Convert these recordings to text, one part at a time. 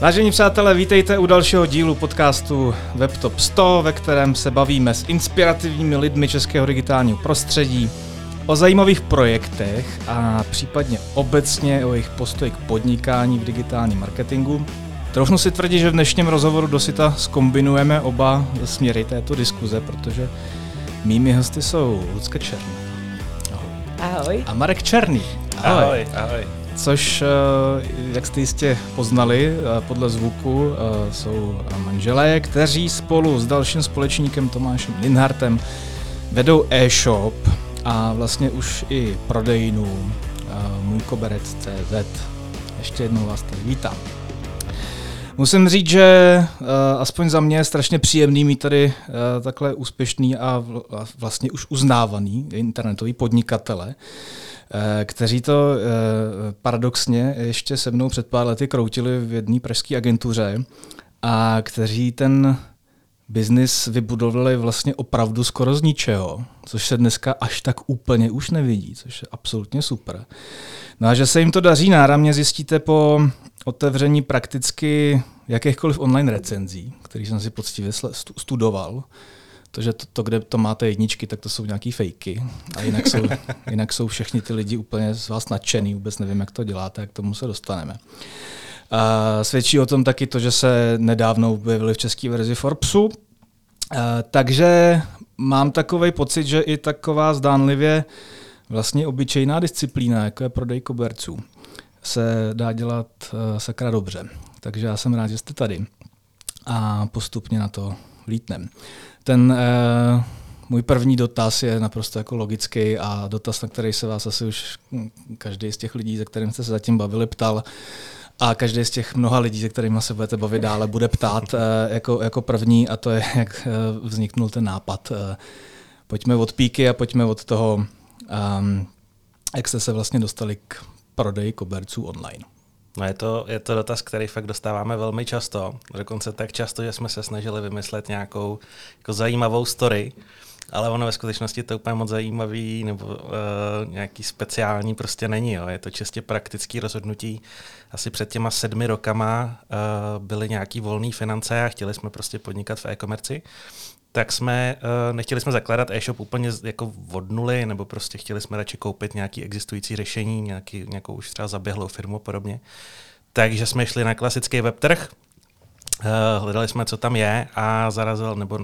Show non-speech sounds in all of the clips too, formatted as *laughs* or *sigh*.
Vážení přátelé, vítejte u dalšího dílu podcastu WebTop 100, ve kterém se bavíme s inspirativními lidmi českého digitálního prostředí, o zajímavých projektech a případně obecně o jejich postoji k podnikání v digitálním marketingu. Trochu si tvrdit, že v dnešním rozhovoru dosita skombinujeme oba směry této diskuze, protože mými hosty jsou Lucka Černý. Ahoj. Ahoj. A Marek Černý. Ahoj. Ahoj. ahoj. Což, eh, jak jste jistě poznali eh, podle zvuku, eh, jsou manželé, kteří spolu s dalším společníkem Tomášem Linhartem vedou e-shop a vlastně už i prodejnu můj koberec.cz. Ještě jednou vás tady vítám. Musím říct, že uh, aspoň za mě je strašně příjemný mít tady uh, takhle úspěšný a vlastně už uznávaný internetový podnikatele, uh, kteří to uh, paradoxně ještě se mnou před pár lety kroutili v jedné pražské agentuře a kteří ten biznis vybudovali vlastně opravdu skoro z ničeho, což se dneska až tak úplně už nevidí, což je absolutně super. No a že se jim to daří náramně, zjistíte po otevření prakticky jakýchkoliv online recenzí, který jsem si poctivě studoval. To, že to, to, kde to máte jedničky, tak to jsou nějaký fejky. A jinak jsou, *laughs* jinak jsou všichni ty lidi úplně z vás nadšený, vůbec nevím, jak to děláte, jak k tomu se dostaneme. A svědčí o tom taky to, že se nedávno objevili v české verzi Forbesu. A, takže mám takový pocit, že i taková zdánlivě vlastně obyčejná disciplína, jako je prodej koberců, se dá dělat uh, sakra dobře. Takže já jsem rád, že jste tady a postupně na to lítnem. Ten uh, můj první dotaz je naprosto jako logický a dotaz, na který se vás asi už každý z těch lidí, se kterým jste se zatím bavili, ptal. A každý z těch mnoha lidí, se kterými se budete bavit dále, bude ptát uh, jako, jako první a to je, jak uh, vzniknul ten nápad. Uh, pojďme od píky a pojďme od toho, um, jak jste se vlastně dostali k prodeji koberců online. No je to, je to dotaz, který fakt dostáváme velmi často. Dokonce tak často, že jsme se snažili vymyslet nějakou jako zajímavou story, ale ono ve skutečnosti to úplně moc zajímavý nebo uh, nějaký speciální prostě není. Jo. Je to čistě praktický rozhodnutí. Asi před těma sedmi rokama uh, byly nějaký volné finance a chtěli jsme prostě podnikat v e-komerci tak jsme, uh, nechtěli jsme zakládat e-shop úplně jako od nuly, nebo prostě chtěli jsme radši koupit nějaký existující řešení, nějaký, nějakou už třeba zaběhlou firmu a podobně. Takže jsme šli na klasický webtrh, uh, hledali jsme, co tam je a zarazil, nebo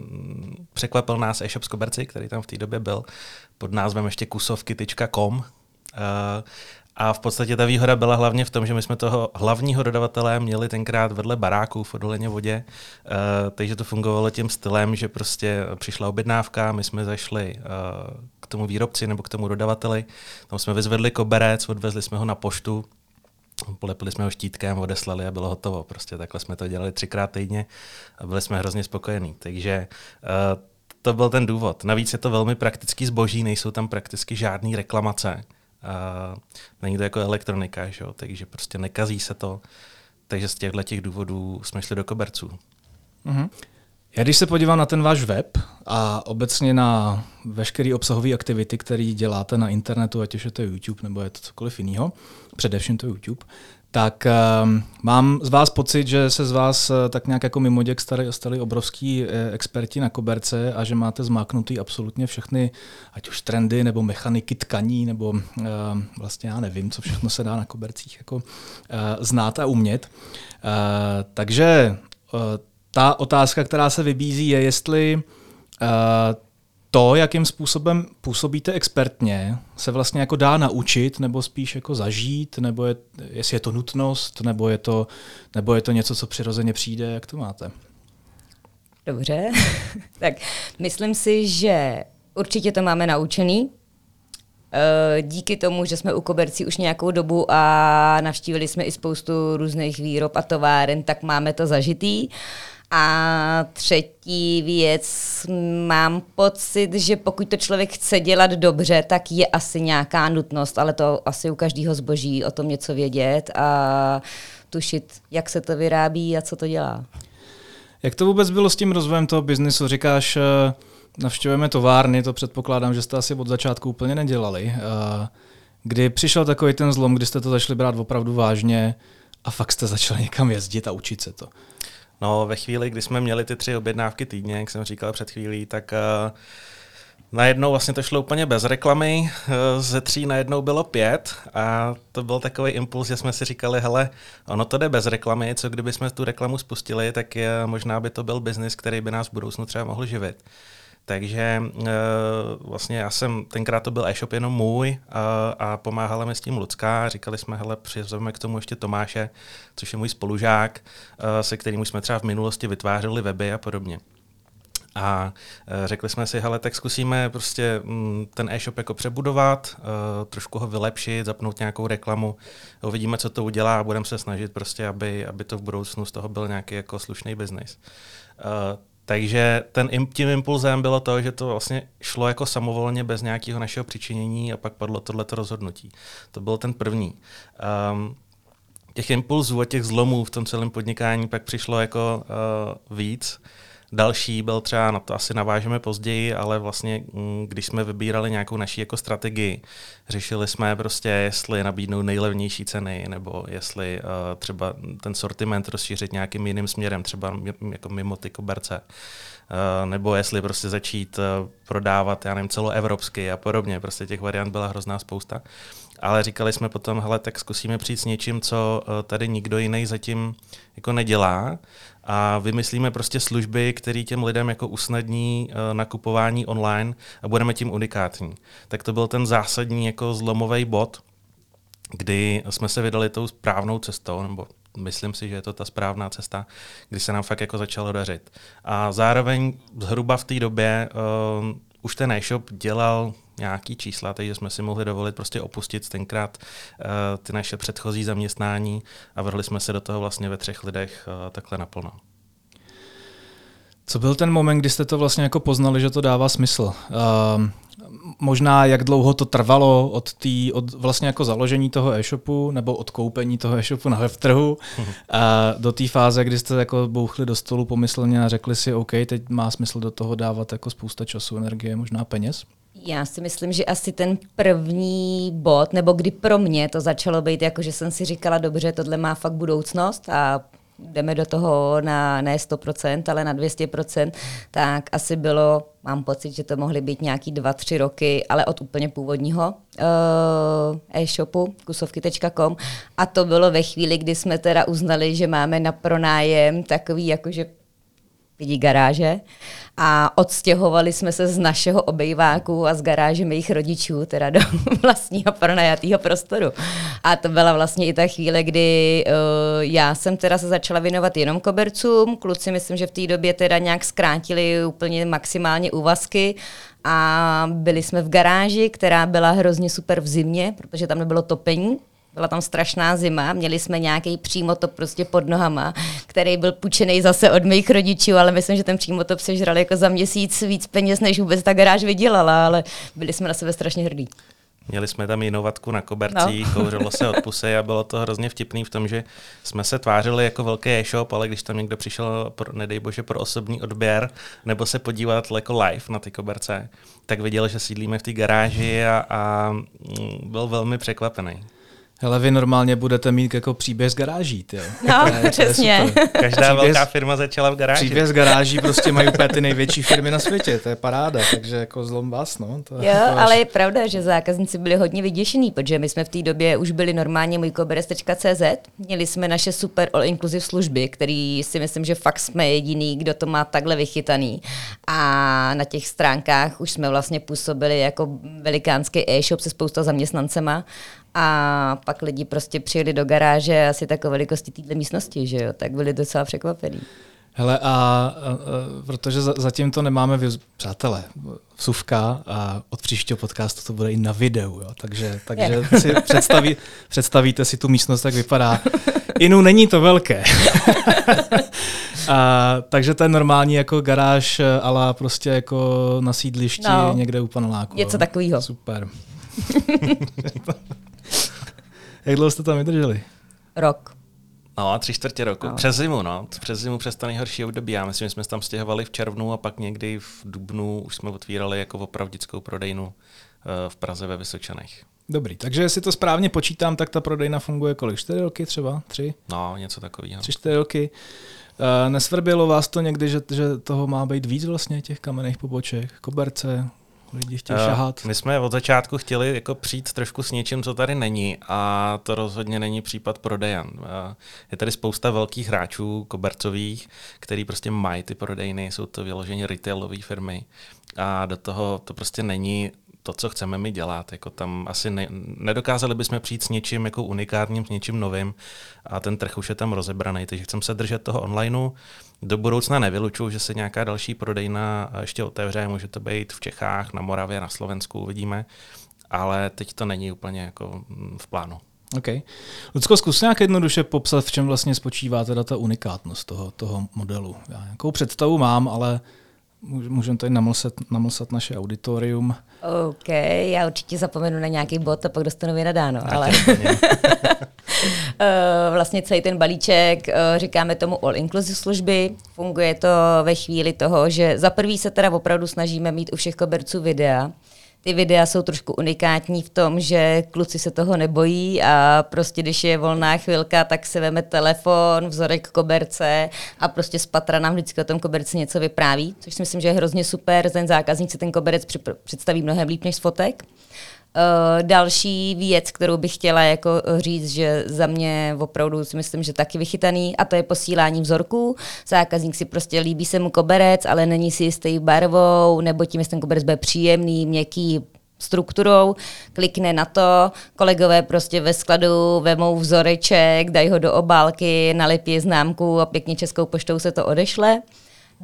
překvapil nás e-shop z Koberci, který tam v té době byl pod názvem ještě kusovky.com. Uh, a v podstatě ta výhoda byla hlavně v tom, že my jsme toho hlavního dodavatele měli tenkrát vedle baráků v Odoleně vodě, uh, takže to fungovalo tím stylem, že prostě přišla objednávka, my jsme zašli uh, k tomu výrobci nebo k tomu dodavateli, tam jsme vyzvedli koberec, odvezli jsme ho na poštu, polepili jsme ho štítkem, odeslali a bylo hotovo. Prostě takhle jsme to dělali třikrát týdně a byli jsme hrozně spokojení. Takže uh, to byl ten důvod. Navíc je to velmi praktický zboží, nejsou tam prakticky žádné reklamace. A není to jako elektronika, že takže prostě nekazí se to. Takže z těchto těch důvodů jsme šli do koberců. Mm-hmm. Já když se podívám na ten váš web a obecně na veškeré obsahové aktivity, které děláte na internetu, ať už je to YouTube nebo je to cokoliv jiného, především to YouTube, tak uh, mám z vás pocit, že se z vás uh, tak nějak jako mimoděk stali, stali obrovský uh, experti na koberce a že máte zmáknutý absolutně všechny, ať už trendy nebo mechaniky tkaní, nebo uh, vlastně já nevím, co všechno se dá na kobercích jako uh, znát a umět. Uh, takže uh, ta otázka, která se vybízí, je, jestli uh, to, jakým způsobem působíte expertně, se vlastně jako dá naučit, nebo spíš jako zažít, nebo je, jestli je to nutnost, nebo je to, nebo je to něco, co přirozeně přijde, jak to máte? Dobře, *laughs* tak myslím si, že určitě to máme naučený. Eh, díky tomu, že jsme u Kobercí už nějakou dobu a navštívili jsme i spoustu různých výrob a továren, tak máme to zažitý. A třetí věc, mám pocit, že pokud to člověk chce dělat dobře, tak je asi nějaká nutnost, ale to asi u každého zboží o tom něco vědět a tušit, jak se to vyrábí a co to dělá. Jak to vůbec bylo s tím rozvojem toho biznisu? Říkáš, eh, navštěvujeme továrny, to předpokládám, že jste asi od začátku úplně nedělali. Eh, kdy přišel takový ten zlom, kdy jste to začali brát opravdu vážně a fakt jste začali někam jezdit a učit se to? No, ve chvíli, kdy jsme měli ty tři objednávky týdně, jak jsem říkal před chvílí, tak uh, Najednou vlastně to šlo úplně bez reklamy, eh, ze tří najednou bylo pět a to byl takový impuls, že jsme si říkali, hele, ono to jde bez reklamy, co kdyby jsme tu reklamu spustili, tak je, možná by to byl biznis, který by nás v budoucnu třeba mohl živit. Takže e, vlastně já jsem, tenkrát to byl e-shop jenom můj a, a pomáhala mi s tím Lucka. Říkali jsme, hele, přizveme k tomu ještě Tomáše, což je můj spolužák, e, se kterým jsme třeba v minulosti vytvářeli weby a podobně. A e, řekli jsme si, hele, tak zkusíme prostě mm, ten e-shop jako přebudovat, trošku ho vylepšit, zapnout nějakou reklamu, uvidíme, co to udělá a budeme se snažit prostě, aby, aby to v budoucnu z toho byl nějaký jako slušný biznis. Takže ten, tím impulzem bylo to, že to vlastně šlo jako samovolně bez nějakého našeho přičinění a pak padlo tohleto rozhodnutí. To byl ten první. Um, těch impulzů a těch zlomů v tom celém podnikání pak přišlo jako uh, víc. Další byl třeba, na to asi navážeme později, ale vlastně mm, když jsme vybírali nějakou naší jako strategii, řešili jsme prostě, jestli nabídnout nejlevnější ceny, nebo jestli uh, třeba ten sortiment rozšířit nějakým jiným směrem, třeba jako mimo ty koberce. Uh, nebo jestli prostě začít uh, prodávat, já nevím, celoevropsky a podobně. Prostě těch variant byla hrozná spousta. Ale říkali jsme potom, hele, tak zkusíme přijít s něčím, co uh, tady nikdo jiný zatím jako nedělá a vymyslíme prostě služby, které těm lidem jako usnadní nakupování online a budeme tím unikátní. Tak to byl ten zásadní jako zlomový bod, kdy jsme se vydali tou správnou cestou, nebo myslím si, že je to ta správná cesta, kdy se nám fakt jako začalo dařit. A zároveň zhruba v té době uh, už ten e-shop dělal nějaký čísla, takže jsme si mohli dovolit prostě opustit tenkrát uh, ty naše předchozí zaměstnání a vrhli jsme se do toho vlastně ve třech lidech uh, takhle naplno. Co byl ten moment, kdy jste to vlastně jako poznali, že to dává smysl? Uh, možná jak dlouho to trvalo od, tý, od vlastně jako založení toho e-shopu nebo od koupení toho e-shopu na webtrhu uh, do té fáze, kdy jste jako bouchli do stolu pomyslně a řekli si, OK, teď má smysl do toho dávat jako spousta času, energie, možná peněz? Já si myslím, že asi ten první bod, nebo kdy pro mě to začalo být jako, že jsem si říkala, dobře, tohle má fakt budoucnost a jdeme do toho na ne 100%, ale na 200%, tak asi bylo, mám pocit, že to mohly být nějaký dva, tři roky, ale od úplně původního uh, e-shopu kusovky.com a to bylo ve chvíli, kdy jsme teda uznali, že máme na pronájem takový jakože vidí garáže a odstěhovali jsme se z našeho obejváku a z garáže mých rodičů, teda do *laughs* vlastního pronajatého prostoru. A to byla vlastně i ta chvíle, kdy uh, já jsem teda se začala věnovat jenom kobercům, kluci myslím, že v té době teda nějak zkrátili úplně maximálně úvazky a byli jsme v garáži, která byla hrozně super v zimě, protože tam nebylo topení, byla tam strašná zima, měli jsme nějaký přímotop prostě pod nohama, který byl půjčený zase od mých rodičů, ale myslím, že ten přímotop sežral jako za měsíc víc peněz, než vůbec ta garáž vydělala, ale byli jsme na sebe strašně hrdí. Měli jsme tam inovatku na kobercích, no. kouřilo se od *laughs* pusy a bylo to hrozně vtipný v tom, že jsme se tvářili jako velký e-shop, ale když tam někdo přišel, pro, nedej bože, pro osobní odběr, nebo se podívat jako live na ty koberce, tak viděl, že sídlíme v té garáži a, a mm, byl velmi překvapený. Ale vy normálně budete mít jako příběh z garáží, ty. No, to je, přesně. To je Každá příběh, velká firma začala v garáži. Příběh z garáží prostě mají úplně ty největší firmy na světě, to je paráda, takže jako zlom vás, no. To, jo, to ale je pravda, že zákazníci byli hodně vyděšení, protože my jsme v té době už byli normálně můjkoberes.cz, měli jsme naše super all-inclusive služby, který si myslím, že fakt jsme jediný, kdo to má takhle vychytaný. A na těch stránkách už jsme vlastně působili jako velikánský e-shop se spousta zaměstnancema a pak lidi prostě přijeli do garáže asi takové velikosti této místnosti, že jo, tak byli docela překvapení. Hele, a, a, a protože za, zatím to nemáme, vy, přátelé, vsuvka a od příštího podcastu to bude i na videu, jo, takže, takže si představí, představíte si tu místnost, jak vypadá. Inu není to velké. *laughs* a, takže to je normální jako garáž, ale prostě jako na sídlišti no, někde u paneláku. Něco takového. Super. *laughs* Jak dlouho jste tam vydrželi? Rok. No, tři čtvrtě roku. No. Přes zimu, no. Přes zimu, přes to nejhorší období. Já myslím, že jsme se tam stěhovali v červnu a pak někdy v dubnu už jsme otvírali jako opravdickou prodejnu uh, v Praze ve Vysočanech. Dobrý, takže jestli to správně počítám, tak ta prodejna funguje kolik? Čtyři roky třeba? Tři? No, něco takového. Tři, čtyři roky. Uh, nesvrbilo vás to někdy, že, že toho má být víc vlastně, těch kamenných poboček, koberce, lidi chtějí uh, šahat? My jsme od začátku chtěli jako přijít trošku s něčím, co tady není a to rozhodně není případ prodejan. Uh, je tady spousta velkých hráčů kobercových, který prostě mají ty prodejny, jsou to vyloženě retailové firmy a do toho to prostě není to, co chceme my dělat. Jako tam asi ne, nedokázali bychom přijít s něčím jako unikátním, s něčím novým a ten trh už je tam rozebraný, takže chceme se držet toho onlineu. Do budoucna nevylučuju, že se nějaká další prodejna ještě otevře, může to být v Čechách, na Moravě, na Slovensku, uvidíme, ale teď to není úplně jako v plánu. OK. Lucko, zkus nějak jednoduše popsat, v čem vlastně spočívá teda ta unikátnost toho, toho modelu. Já nějakou představu mám, ale můžeme tady namlsat, namlsat naše auditorium. OK, já určitě zapomenu na nějaký bod a pak dostanu vynadáno, ale *laughs* eh, vlastně celý ten balíček, eh, říkáme tomu all inclusive služby, funguje to ve chvíli toho, že za prvý se teda opravdu snažíme mít u všech koberců videa, ty videa jsou trošku unikátní v tom, že kluci se toho nebojí a prostě když je volná chvilka, tak se veme telefon, vzorek koberce a prostě z patra nám vždycky o tom koberci něco vypráví, což si myslím, že je hrozně super. Ten zákazník si ten koberec představí mnohem líp než z fotek. Uh, další věc, kterou bych chtěla jako říct, že za mě opravdu si myslím, že taky vychytaný, a to je posílání vzorků. Zákazník si prostě líbí se mu koberec, ale není si jistý barvou, nebo tím, jestli ten koberec bude příjemný, měkký, strukturou, klikne na to, kolegové prostě ve skladu vemou vzoreček, dají ho do obálky, nalepí známku a pěkně českou poštou se to odešle.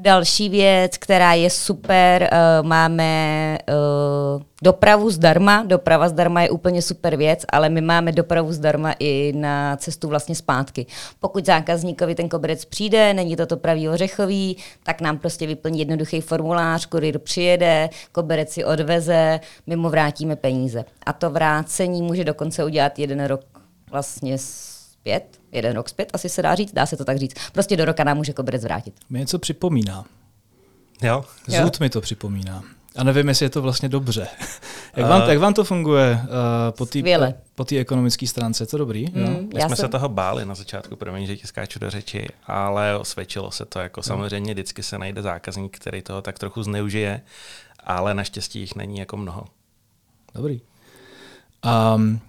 Další věc, která je super, uh, máme uh, dopravu zdarma. Doprava zdarma je úplně super věc, ale my máme dopravu zdarma i na cestu vlastně zpátky. Pokud zákazníkovi ten koberec přijde, není to to pravý ořechový, tak nám prostě vyplní jednoduchý formulář, kurier přijede, koberec si odveze, my mu vrátíme peníze. A to vrácení může dokonce udělat jeden rok vlastně zpět, jeden rok zpět, asi se dá říct, dá se to tak říct. Prostě do roka nám může koberec vrátit. Mě něco připomíná. Jo? Zůd jo? mi to připomíná. A nevím, jestli je to vlastně dobře. *laughs* jak, vám, uh, jak vám to funguje uh, po té ekonomické stránce? Je to dobrý? Mm, jo? My jsme jsem... se toho báli na začátku, promiň, že ti skáču do řeči, ale osvědčilo se to. Jako samozřejmě vždycky se najde zákazník, který toho tak trochu zneužije, ale naštěstí jich není jako mnoho. Dobrý. Um,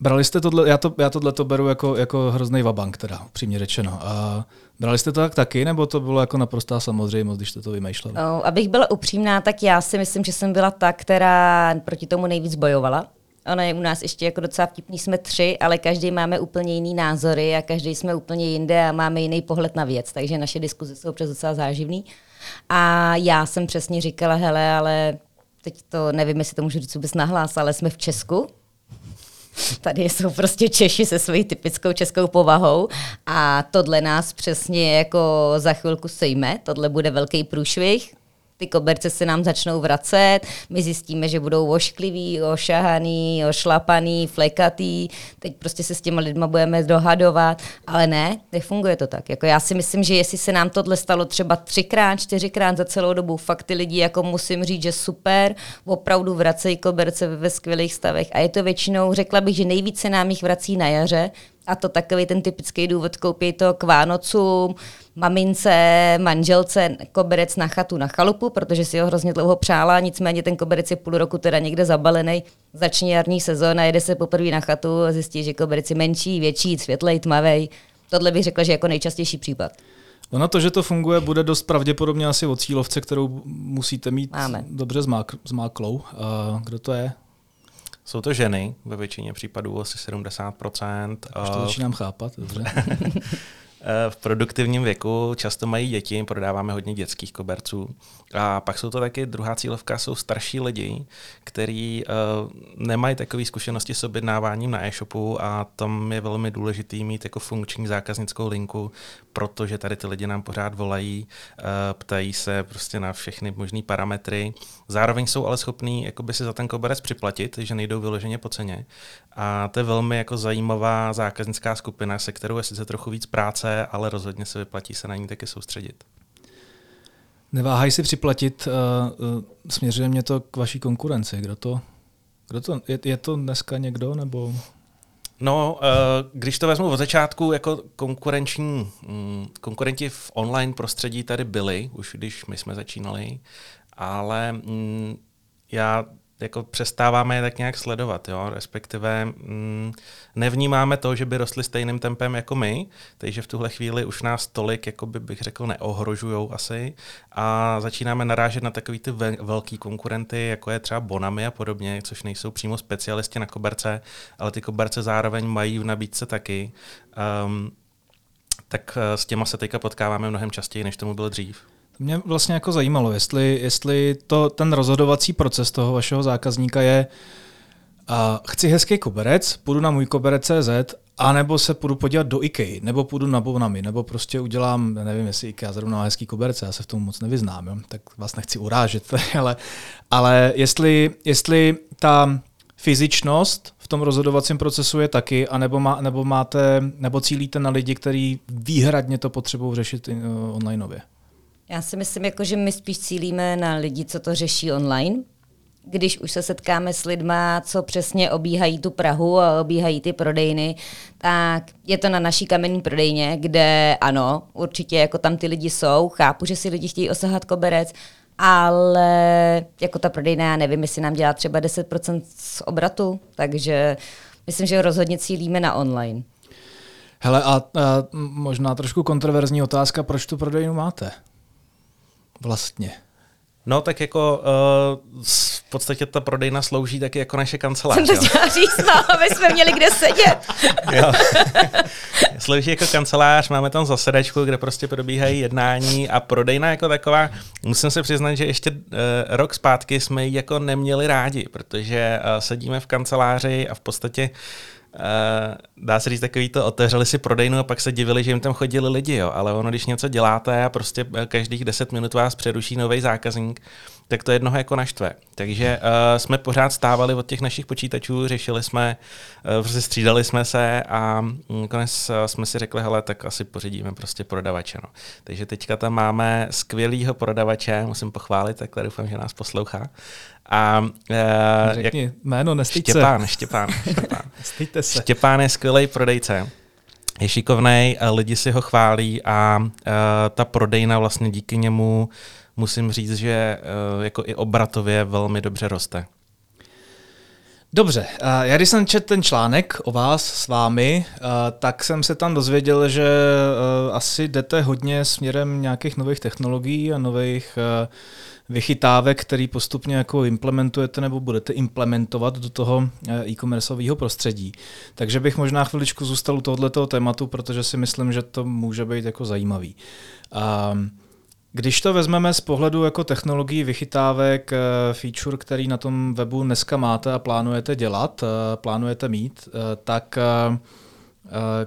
Brali jste tohle, já, to, já tohle to beru jako, jako hrozný vabank, teda, přímě řečeno. A brali jste to tak taky, nebo to bylo jako naprostá samozřejmost, když jste to vymýšleli? No, abych byla upřímná, tak já si myslím, že jsem byla ta, která proti tomu nejvíc bojovala. Ono je u nás ještě jako docela vtipný, jsme tři, ale každý máme úplně jiný názory a každý jsme úplně jinde a máme jiný pohled na věc, takže naše diskuze jsou občas docela záživný. A já jsem přesně říkala, hele, ale teď to nevím, jestli to můžu říct vůbec nahlás, ale jsme v Česku, Tady jsou prostě Češi se svojí typickou českou povahou a tohle nás přesně jako za chvilku sejme, tohle bude velký průšvih, ty koberce se nám začnou vracet, my zjistíme, že budou ošklivý, ošahaný, ošlapaný, flekatý, teď prostě se s těma lidma budeme dohadovat, ale ne, nefunguje to tak. Jako já si myslím, že jestli se nám tohle stalo třeba třikrát, čtyřikrát za celou dobu, fakt ty lidi jako musím říct, že super, opravdu vracejí koberce ve skvělých stavech a je to většinou, řekla bych, že nejvíce nám jich vrací na jaře, a to takový ten typický důvod, koupí to k Vánocům, mamince, manželce koberec na chatu na chalupu, protože si ho hrozně dlouho přála, nicméně ten koberec je půl roku teda někde zabalený, začne jarní sezóna, jede se poprvé na chatu a zjistí, že koberec je menší, větší, světlej, tmavej. Tohle bych řekla, že jako nejčastější případ. Ono to, že to funguje, bude dost pravděpodobně asi od cílovce, kterou musíte mít Máme. dobře zmák, zmáklou. Uh, kdo to je? Jsou to ženy, ve většině případů asi 70%. Už to začínám chápat, dobře. *laughs* v produktivním věku často mají děti, prodáváme hodně dětských koberců. A pak jsou to taky druhá cílovka, jsou starší lidi, kteří uh, nemají takové zkušenosti s objednáváním na e-shopu a tam je velmi důležitý mít jako funkční zákaznickou linku, protože tady ty lidi nám pořád volají, uh, ptají se prostě na všechny možné parametry. Zároveň jsou ale schopní jakoby si za ten koberec připlatit, že nejdou vyloženě po ceně. A to je velmi jako zajímavá zákaznická skupina, se kterou je sice trochu víc práce, ale rozhodně se vyplatí se na ní taky soustředit. Neváhaj si připlatit, uh, uh, směřuje mě to k vaší konkurenci. Kdo to, Kdo to, je, je to dneska někdo, nebo... No, eh, když to vezmu od začátku, jako konkurenční, mm, konkurenti v online prostředí tady byli, už když my jsme začínali, ale mm, já jako přestáváme je tak nějak sledovat, jo? respektive mm, nevnímáme to, že by rostly stejným tempem jako my, takže v tuhle chvíli už nás tolik, jako by bych řekl, neohrožují asi a začínáme narážet na takový ty velký konkurenty, jako je třeba Bonami a podobně, což nejsou přímo specialisti na koberce, ale ty koberce zároveň mají v nabídce taky. Um, tak eh, s těma se teďka potkáváme mnohem častěji, než tomu bylo dřív. Mě vlastně jako zajímalo, jestli, jestli to, ten rozhodovací proces toho vašeho zákazníka je a chci hezký koberec, půjdu na můj koberec.cz a nebo se půjdu podívat do IKEA, nebo půjdu na Bonami, nebo prostě udělám, nevím, jestli IKEA zrovna má hezký koberce, já se v tom moc nevyznám, jo? tak vás nechci urážet, *laughs* ale, ale jestli, jestli ta fyzičnost v tom rozhodovacím procesu je taky, anebo, má, nebo máte, nebo cílíte na lidi, kteří výhradně to potřebují řešit online nově? Já si myslím, jako, že my spíš cílíme na lidi, co to řeší online. Když už se setkáme s lidma, co přesně obíhají tu Prahu a obíhají ty prodejny, tak je to na naší kamenní prodejně, kde ano, určitě jako tam ty lidi jsou. Chápu, že si lidi chtějí osahat koberec, ale jako ta prodejna, já nevím, jestli nám dělá třeba 10% z obratu, takže myslím, že rozhodně cílíme na online. Hele, a, a možná trošku kontroverzní otázka, proč tu prodejnu máte? Vlastně? No tak jako uh, v podstatě ta prodejna slouží taky jako naše kancelář. Jsem to chtěla říct, no, aby jsme měli kde sedět. *laughs* jo. *laughs* slouží jako kancelář, máme tam zasedačku, kde prostě probíhají jednání a prodejna jako taková, musím se přiznat, že ještě uh, rok zpátky jsme ji jako neměli rádi, protože uh, sedíme v kanceláři a v podstatě uh, Uh, dá se říct takový to, otevřeli si prodejnu a pak se divili, že jim tam chodili lidi, jo. ale ono, když něco děláte a prostě eh, každých 10 minut vás přeruší nový zákazník, tak to jednoho jako naštve. Takže uh, jsme pořád stávali od těch našich počítačů, řešili jsme, uh, prostě střídali jsme se a nakonec uh, jsme si řekli, hele, tak asi pořídíme prostě prodavače. No. Takže teďka tam máme skvělýho prodavače, musím pochválit, tak doufám, že nás poslouchá. A, uh, Řekni jak, jméno, nestýďte Štěpán, Štěpán, Štěpán. Nestýďte se. Štěpán je skvělý prodejce. Je šikovný, lidi si ho chválí a uh, ta prodejna vlastně díky němu musím říct, že uh, jako i obratově velmi dobře roste. Dobře, já když jsem četl ten článek o vás s vámi, tak jsem se tam dozvěděl, že asi jdete hodně směrem nějakých nových technologií a nových vychytávek, který postupně jako implementujete nebo budete implementovat do toho eh, e-commerceového prostředí. Takže bych možná chviličku zůstal u tohoto tématu, protože si myslím, že to může být jako zajímavý. A když to vezmeme z pohledu jako technologií vychytávek, eh, feature, který na tom webu dneska máte a plánujete dělat, eh, plánujete mít, tak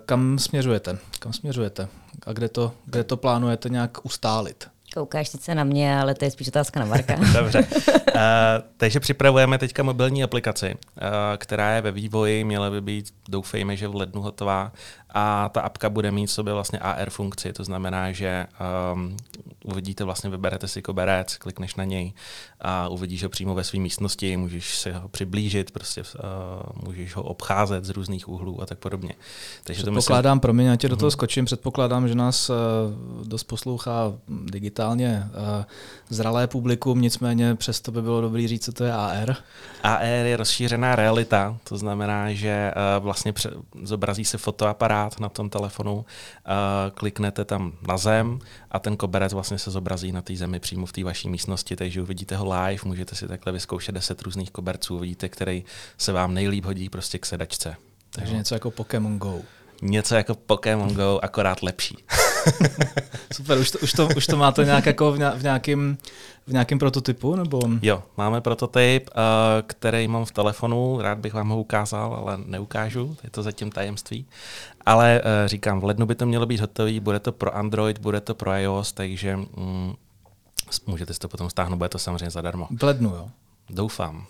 kam směřujete? Kam směřujete? A kde to, kde to plánujete nějak ustálit? Koukáš sice na mě, ale to je spíš otázka na Marka. *laughs* Dobře. Uh, takže připravujeme teďka mobilní aplikaci, uh, která je ve vývoji, měla by být, doufejme, že v lednu hotová a ta apka bude mít v sobě vlastně AR funkci, to znamená, že um, uvidíte, vlastně vyberete si koberec, klikneš na něj a uvidíš ho přímo ve své místnosti, můžeš se ho přiblížit, prostě uh, můžeš ho obcházet z různých úhlů a tak podobně. Takže předpokládám, to myslím... promiň, já tě do toho mhm. skočím, předpokládám, že nás uh, dost poslouchá digitálně uh, zralé publikum, nicméně přesto by bylo dobré říct, co to je AR. AR je rozšířená realita, to znamená, že uh, vlastně pře- zobrazí se fotoaparát na tom telefonu, uh, kliknete tam na zem a ten koberec vlastně se zobrazí na té zemi přímo v té vaší místnosti, takže uvidíte ho live, můžete si takhle vyzkoušet 10 různých koberců, uvidíte, který se vám nejlíp hodí prostě k sedačce. Takže něco jako Pokémon Go. Něco jako Pokémon Go, akorát lepší. *laughs* Super, už to, už, to, už to máte nějak jako v, nějakém, v nějakém prototypu? Nebo? Jo, máme prototyp, uh, který mám v telefonu, rád bych vám ho ukázal, ale neukážu, je to zatím tajemství. Ale uh, říkám, v lednu by to mělo být hotový, bude to pro Android, bude to pro iOS, takže um, můžete si to potom stáhnout, bude to samozřejmě zadarmo. V lednu, jo? Doufám.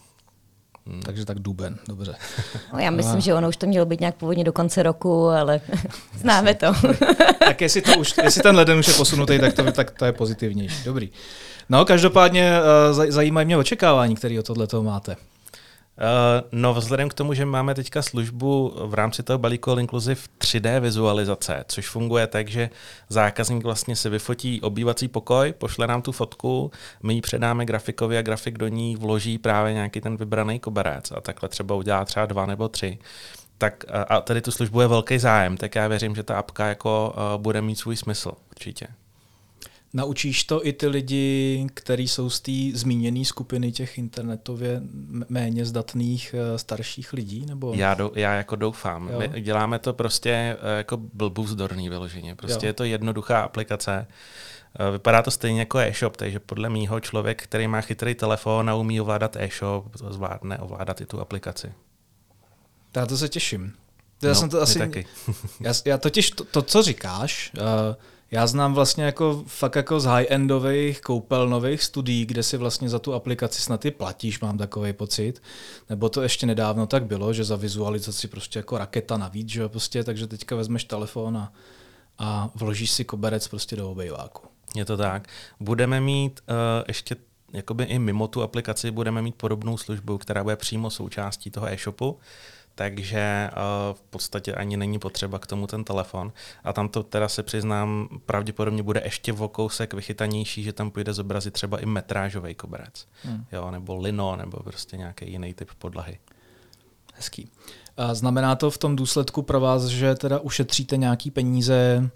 Hmm. Takže tak duben, dobře. No, já myslím, no. že ono už to mělo být nějak původně do konce roku, ale *laughs* známe to. tak jestli, to už, jestli ten leden už je posunutý, tak to, tak to je pozitivnější. Dobrý. No, každopádně uh, zajímají mě očekávání, které o tohle máte. Uh, no vzhledem k tomu, že máme teďka službu v rámci toho balíku Inclusive 3D vizualizace, což funguje tak, že zákazník vlastně si vyfotí obývací pokoj, pošle nám tu fotku, my ji předáme grafikovi a grafik do ní vloží právě nějaký ten vybraný koberec a takhle třeba udělá třeba dva nebo tři tak a tady tu službu je velký zájem, tak já věřím, že ta apka jako uh, bude mít svůj smysl určitě. Naučíš to i ty lidi, kteří jsou z té zmíněné skupiny těch internetově méně zdatných eh, starších lidí? Nebo? Já, do, já jako doufám. Jo. My děláme to prostě eh, jako blbůzdorný vyloženě. Prostě jo. je to jednoduchá aplikace. Eh, vypadá to stejně jako e-shop, takže podle mýho člověk, který má chytrý telefon a umí ovládat e-shop, zvládne ovládat i tu aplikaci. Já to se těším. Já no, jsem to asi... taky. já, já totiž to, to, co říkáš, uh, já znám vlastně jako fakt jako z high-endových koupelnových studií, kde si vlastně za tu aplikaci snad i platíš, mám takový pocit. Nebo to ještě nedávno tak bylo, že za vizualizaci prostě jako raketa navíc, že prostě, takže teďka vezmeš telefon a, a vložíš si koberec prostě do obejváku. Je to tak. Budeme mít uh, ještě jakoby i mimo tu aplikaci budeme mít podobnou službu, která bude přímo součástí toho e-shopu takže uh, v podstatě ani není potřeba k tomu ten telefon. A tam to teda se přiznám, pravděpodobně bude ještě o kousek vychytanější, že tam půjde zobrazit třeba i metrážový koberec, hmm. jo, nebo lino, nebo prostě nějaký jiný typ podlahy. Hezký. A znamená to v tom důsledku pro vás, že teda ušetříte nějaký peníze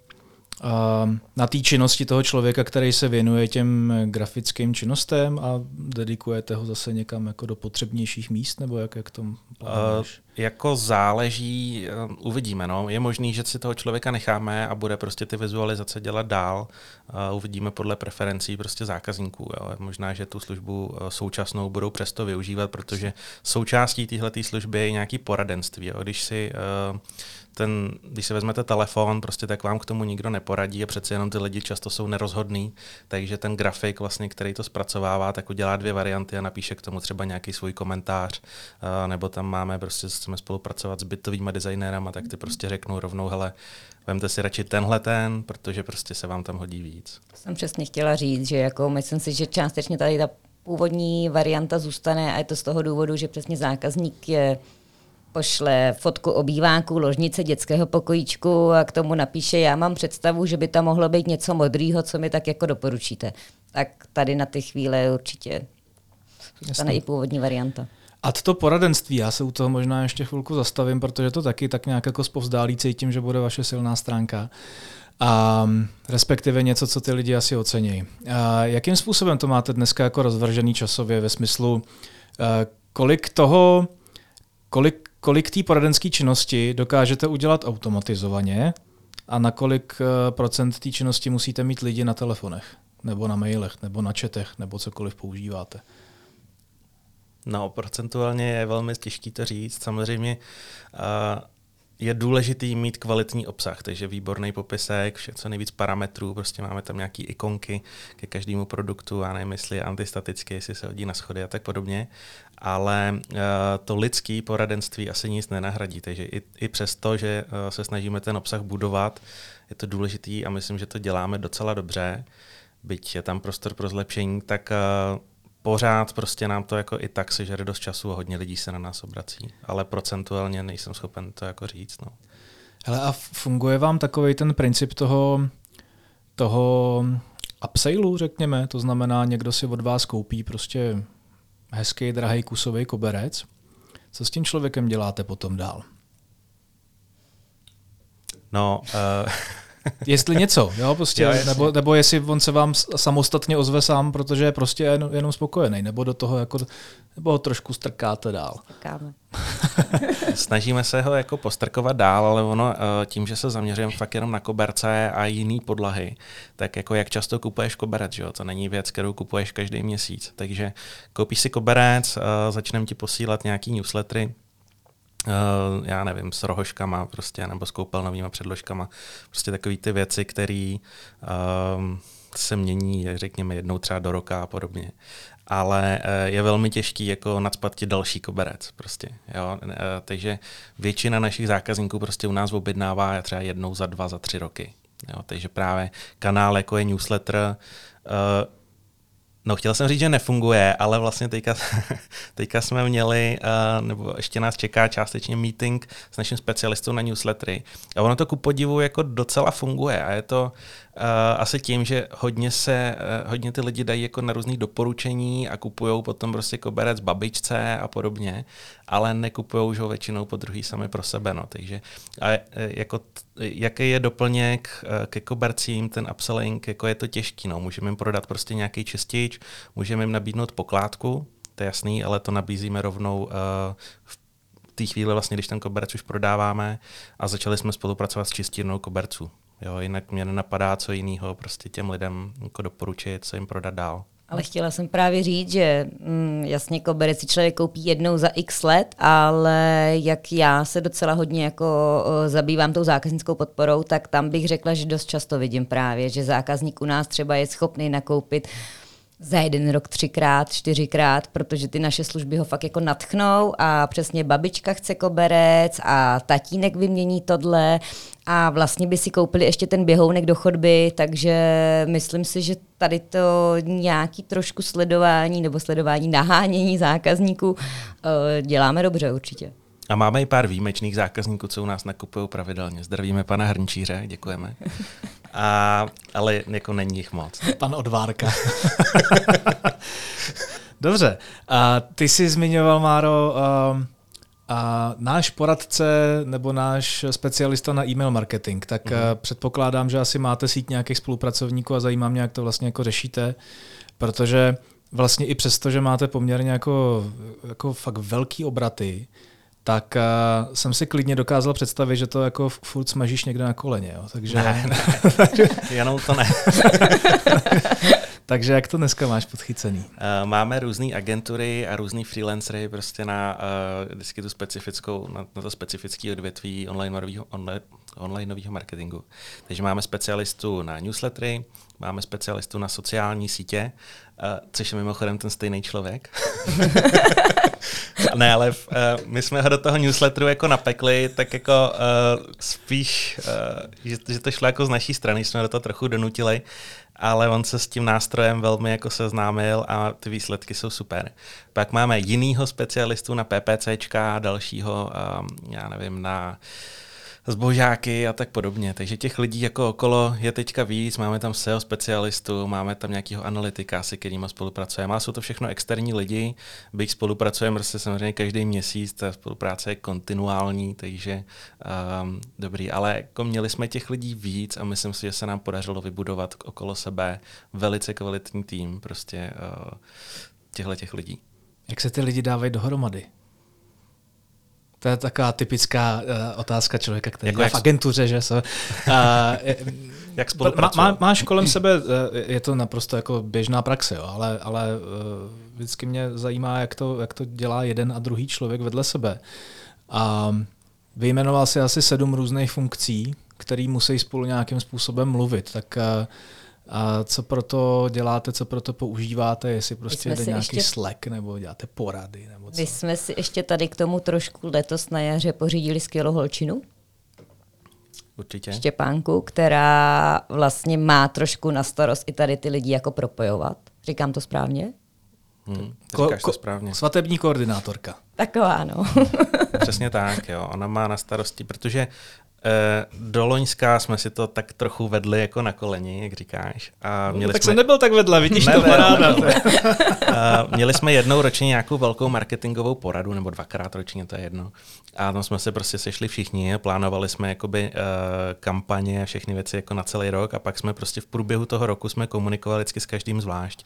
na té činnosti toho člověka, který se věnuje těm grafickým činnostem a dedikujete ho zase někam jako do potřebnějších míst, nebo jak, jak to plánuješ? Uh, jako záleží, uh, uvidíme. No. Je možný, že si toho člověka necháme a bude prostě ty vizualizace dělat dál. Uh, uvidíme podle preferencí prostě zákazníků. Jo. Možná, že tu službu současnou budou přesto využívat, protože součástí téhle služby je nějaký poradenství. Jo. Když si uh, ten, když si vezmete telefon, prostě tak vám k tomu nikdo neporadí a přece jenom ty lidi často jsou nerozhodný, takže ten grafik, vlastně, který to zpracovává, tak udělá dvě varianty a napíše k tomu třeba nějaký svůj komentář, nebo tam máme, prostě chceme spolupracovat s bytovými designérama, tak ty prostě řeknou rovnou, hele, vemte si radši tenhle ten, protože prostě se vám tam hodí víc. Jsem přesně chtěla říct, že jako myslím si, že částečně tady ta původní varianta zůstane a je to z toho důvodu, že přesně zákazník je pošle fotku obýváku, ložnice dětského pokojíčku a k tomu napíše, já mám představu, že by tam mohlo být něco modrého, co mi tak jako doporučíte. Tak tady na ty chvíle určitě zůstane i původní varianta. A to poradenství, já se u toho možná ještě chvilku zastavím, protože to taky tak nějak jako zpovzdálí cítím, že bude vaše silná stránka. A respektive něco, co ty lidi asi ocení. A jakým způsobem to máte dneska jako rozvržený časově ve smyslu, kolik toho, kolik kolik té poradenské činnosti dokážete udělat automatizovaně a na kolik eh, procent té činnosti musíte mít lidi na telefonech, nebo na mailech, nebo na četech, nebo cokoliv používáte? No, procentuálně je velmi těžké to říct. Samozřejmě uh, je důležitý mít kvalitní obsah, takže výborný popisek, vše, co nejvíc parametrů, prostě máme tam nějaké ikonky ke každému produktu, a nevím, jestli je antistatický, jestli se hodí na schody a tak podobně, ale uh, to lidský poradenství asi nic nenahradí, takže i, i přesto, že uh, se snažíme ten obsah budovat, je to důležitý a myslím, že to děláme docela dobře, byť je tam prostor pro zlepšení, tak uh, pořád prostě nám to jako i tak sežere dost času a hodně lidí se na nás obrací. Ale procentuálně nejsem schopen to jako říct. No. Hele, a funguje vám takový ten princip toho, toho upsailu, řekněme? To znamená, někdo si od vás koupí prostě hezký, drahý kusový koberec. Co s tím člověkem děláte potom dál? No, uh, *laughs* Jestli něco, jo, prostě, jo, nebo, nebo jestli on se vám samostatně ozve sám, protože je prostě jen, jenom spokojený, nebo do toho jako, nebo ho trošku strkáte dál. Strkáme. *laughs* Snažíme se ho jako postrkovat dál, ale ono eh, tím, že se zaměřujeme fakt jenom na koberce a jiný podlahy, tak jako jak často kupuješ koberec, že jo? to není věc, kterou kupuješ každý měsíc. Takže koupíš si koberec, eh, začneme ti posílat nějaký newslettery, Uh, já nevím, s rohoškama prostě, nebo s koupelnovými předložkama. Prostě takové ty věci, které uh, se mění, řekněme, jednou třeba do roka a podobně. Ale uh, je velmi těžký jako nadspat ti další koberec. Prostě, jo? Uh, takže většina našich zákazníků prostě u nás objednává třeba jednou za dva, za tři roky. Jo? Takže právě kanál, jako je newsletter, uh, No, chtěl jsem říct, že nefunguje, ale vlastně teďka, *laughs* teďka jsme měli, uh, nebo ještě nás čeká částečně meeting s naším specialistou na newslettery. A ono to ku podivu jako docela funguje a je to uh, asi tím, že hodně se, uh, hodně ty lidi dají jako na různých doporučení a kupují potom prostě koberec babičce a podobně, ale nekupují ho většinou po druhý sami pro sebe. No. Takže a jako t, jaký je doplněk ke kobercím, ten upselling, jako je to těžký. No. Můžeme jim prodat prostě nějaký čistič, můžeme jim nabídnout pokládku, to je jasný, ale to nabízíme rovnou uh, v té chvíli, vlastně, když ten koberec už prodáváme a začali jsme spolupracovat s čistírnou koberců. Jo, jinak mě nenapadá co jiného prostě těm lidem jako doporučit, co jim prodat dál. Ale chtěla jsem právě říct, že mm, jasně koberec si člověk koupí jednou za x let, ale jak já se docela hodně jako o, zabývám tou zákaznickou podporou, tak tam bych řekla, že dost často vidím právě, že zákazník u nás třeba je schopný nakoupit za jeden rok třikrát, čtyřikrát, protože ty naše služby ho fakt jako natchnou a přesně babička chce koberec a tatínek vymění tohle a vlastně by si koupili ještě ten běhounek do chodby, takže myslím si, že tady to nějaký trošku sledování nebo sledování nahánění zákazníků eh, děláme dobře určitě. A máme i pár výjimečných zákazníků, co u nás nakupují pravidelně. Zdravíme pana Hrnčíře, děkujeme. *laughs* A, ale jako není jich moc. Pan Odvárka. *laughs* Dobře. A ty jsi zmiňoval, Máro, um, a náš poradce nebo náš specialista na e-mail marketing, tak mm-hmm. předpokládám, že asi máte síť nějakých spolupracovníků a zajímá mě, jak to vlastně jako řešíte, protože vlastně i přesto, že máte poměrně jako, jako fakt velký obraty, tak uh, jsem si klidně dokázal představit, že to jako furt smažíš někde na koleně. Jo? Takže... Ne, ne. *laughs* jenom to ne. *laughs* Takže jak to dneska máš podchycený? Uh, máme různé agentury a různý freelancery prostě na uh, vždycky tu specifickou, na, na to specifické odvětví online, online, online marketingu. Takže máme specialistu na newslettery, máme specialistu na sociální sítě, uh, což je mimochodem ten stejný člověk. *laughs* ne, ale uh, my jsme ho do toho newsletteru jako napekli, tak jako uh, spíš, uh, že, že to šlo jako z naší strany, jsme do toho trochu donutili, ale on se s tím nástrojem velmi jako seznámil a ty výsledky jsou super. Pak máme jinýho specialistu na PPCčka, dalšího, um, já nevím, na uh, zbožáky a tak podobně. Takže těch lidí jako okolo je teďka víc, máme tam SEO specialistu, máme tam nějakého analytika, se kterými spolupracujeme. A jsou to všechno externí lidi, byť spolupracujeme prostě samozřejmě každý měsíc, ta spolupráce je kontinuální, takže um, dobrý. Ale jako měli jsme těch lidí víc a myslím si, že se nám podařilo vybudovat okolo sebe velice kvalitní tým prostě uh, těchto těch lidí. Jak se ty lidi dávají dohromady? To je taková typická uh, otázka člověka, který jako je v agentuře, že se... *laughs* Uh, jak spolupracuje? Má, máš kolem sebe, eh, je to naprosto jako běžná praxe, jo, ale, ale uh, vždycky mě zajímá, jak to, jak to dělá jeden a druhý člověk vedle sebe. A vyjmenoval si asi sedm různých funkcí, které musí spolu nějakým způsobem mluvit. Tak uh, a co pro to děláte, co pro to používáte, jestli prostě jde nějaký ještě... Slack nebo děláte porady? Nebo co? My jsme si ještě tady k tomu trošku letos na jaře pořídili skvělou holčinu. Určitě. Štěpánku, která vlastně má trošku na starost i tady ty lidi jako propojovat. Říkám to správně? Hmm, ko- to správně. Svatební koordinátorka. Taková, no. *laughs* Přesně tak, jo. Ona má na starosti, protože Eh, do Loňska jsme si to tak trochu vedli jako na koleni, jak říkáš. A měli no, tak jsme... jsem nebyl tak vedle, vidíš to paráda. měli jsme jednou ročně nějakou velkou marketingovou poradu, nebo dvakrát ročně, to je jedno. A tam jsme se prostě sešli všichni plánovali jsme jakoby uh, kampaně a všechny věci jako na celý rok a pak jsme prostě v průběhu toho roku jsme komunikovali vždycky s každým zvlášť.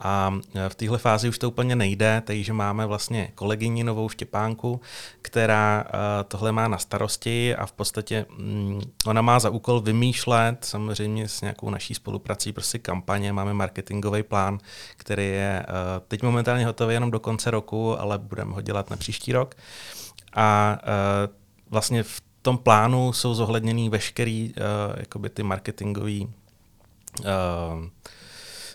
A v téhle fázi už to úplně nejde, takže máme vlastně kolegyni novou Štěpánku, která eh, tohle má na starosti a v podstatě mm, ona má za úkol vymýšlet samozřejmě s nějakou naší spoluprací prostě kampaně, máme marketingový plán, který je eh, teď momentálně hotový jenom do konce roku, ale budeme ho dělat na příští rok. A vlastně v tom plánu jsou zohledněný veškerý jakoby ty marketingový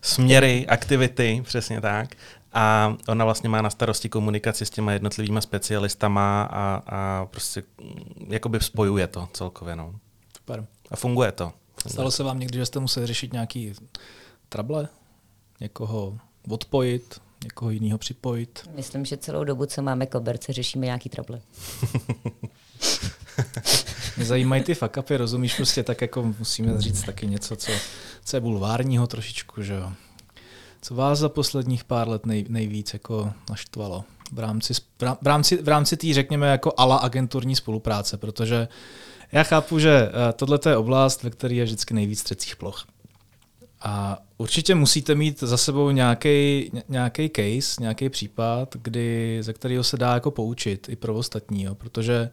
směry, aktivity, přesně tak. A ona vlastně má na starosti komunikaci s těma jednotlivými specialistama a, a prostě mm, jakoby spojuje to celkově. No. Super. A funguje to. Funguje. Stalo se vám někdy, že jste museli řešit nějaký trable? Někoho odpojit, někoho jiného připojit? Myslím, že celou dobu, co máme koberce, řešíme nějaký trable. *laughs* Mě zajímají ty fakapy, rozumíš, prostě tak jako musíme říct taky něco, co, co je bulvárního trošičku, že jo. Co vás za posledních pár let nej, nejvíc jako naštvalo v rámci, v rámci, v rámci té, řekněme, jako ala agenturní spolupráce, protože já chápu, že eh, tohle je oblast, ve které je vždycky nejvíc třecích ploch. A určitě musíte mít za sebou nějaký, case, nějaký případ, kdy, ze kterého se dá jako poučit i pro ostatní, jo, protože,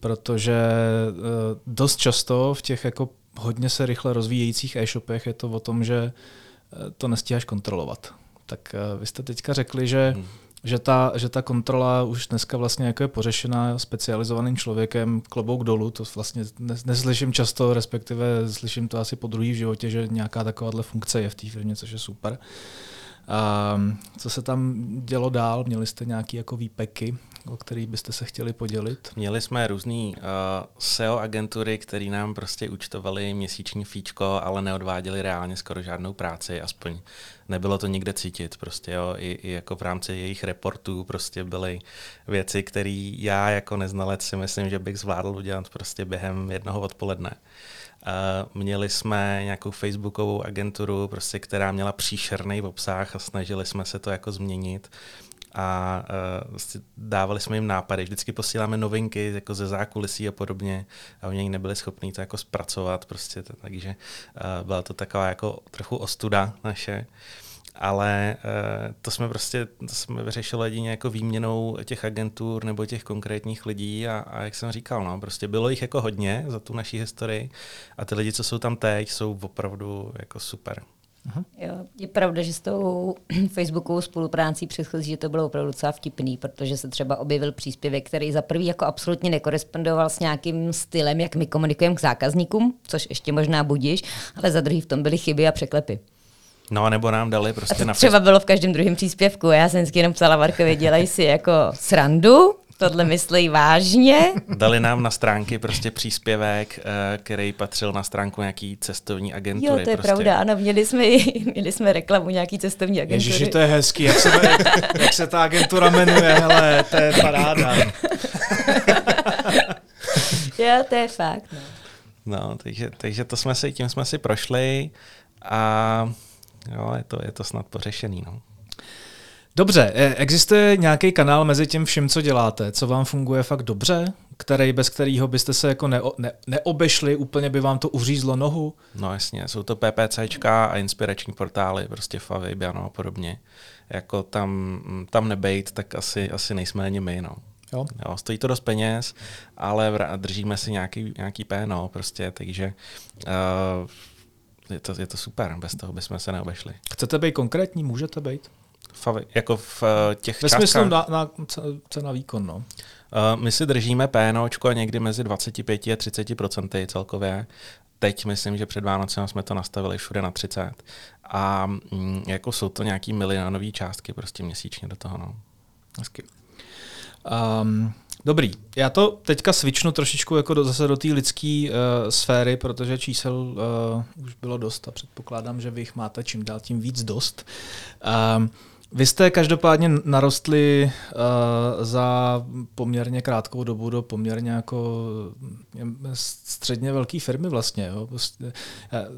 protože uh, dost často v těch jako hodně se rychle rozvíjejících e-shopech je to o tom, že uh, to nestíháš kontrolovat. Tak uh, vy jste teďka řekli, že hmm že ta, že ta kontrola už dneska vlastně jako je pořešená specializovaným člověkem, klobouk dolů, to vlastně neslyším často, respektive slyším to asi po druhý v životě, že nějaká takováhle funkce je v té firmě, což je super. A co se tam dělo dál? Měli jste nějaké jako výpeky, o kterých byste se chtěli podělit? Měli jsme různý uh, SEO agentury, které nám prostě účtovali měsíční fíčko, ale neodváděli reálně skoro žádnou práci, aspoň nebylo to nikde cítit. Prostě, jo. I, I, jako v rámci jejich reportů prostě byly věci, které já jako neznalec si myslím, že bych zvládl udělat prostě během jednoho odpoledne. Uh, měli jsme nějakou facebookovou agenturu, prostě, která měla příšerný obsah a snažili jsme se to jako změnit a uh, vlastně dávali jsme jim nápady. Vždycky posíláme novinky jako ze zákulisí a podobně a oni nebyli schopni to jako zpracovat, prostě, to, takže uh, byla to taková jako trochu ostuda naše. Ale uh, to jsme prostě to jsme vyřešili jedině jako výměnou těch agentur nebo těch konkrétních lidí a, a jak jsem říkal, no, prostě bylo jich jako hodně za tu naší historii a ty lidi, co jsou tam teď, jsou opravdu jako super. Aha. Jo, je pravda, že s tou *clears throat* Facebookovou spoluprácí předchozí, že to bylo opravdu docela vtipný, protože se třeba objevil příspěvek, který za prvý jako absolutně nekorespondoval s nějakým stylem, jak my komunikujeme k zákazníkům, což ještě možná budíš, ale za druhý v tom byly chyby a překlepy. No, nebo nám dali prostě a to na třeba bylo v každém druhém příspěvku. Já jsem vždycky jenom psala Markovi, dělej si jako srandu, tohle myslí vážně. Dali nám na stránky prostě příspěvek, eh, který patřil na stránku nějaký cestovní agentury. Jo, to je prostě. pravda, ano, měli jsme, měli jsme reklamu nějaký cestovní agentury. Ježiši, to je hezký, jak se, jak se ta agentura jmenuje, hele, to je paráda. *laughs* jo, to je fakt, no. No, takže, takže to jsme si, tím jsme si prošli a jo, je to, je to snad pořešený, no. Dobře, e, existuje nějaký kanál mezi tím vším, co děláte, co vám funguje fakt dobře, který, bez kterého byste se jako ne, ne, neobešli, úplně by vám to uřízlo nohu? No jasně, jsou to PPCčka a inspirační portály, prostě Favy, Biano a podobně. Jako tam, tam nebejt, tak asi, asi nejsme ani my, no. Jo. Jo, stojí to dost peněz, ale držíme si nějaký, nějaký PNO prostě, takže uh, je, to, je to super, bez toho bychom se neobešli. Chcete být konkrétní? Můžete být? Favi, jako v uh, těch Ve smyslu na, na cena výkon, no. Uh, my si držíme PNOčko někdy mezi 25 a 30 procenty celkově. Teď myslím, že před Vánocem jsme to nastavili všude na 30. A mm, jako jsou to nějaký milionové částky prostě měsíčně do toho. No. Hezky. Um, Dobrý, já to teďka svičnu trošičku jako do, zase do té lidské uh, sféry, protože čísel uh, už bylo dost a předpokládám, že vy jich máte čím dál tím víc dost. Um, vy jste každopádně narostli uh, za poměrně krátkou dobu do poměrně jako středně velké firmy vlastně. Jo. Prostě,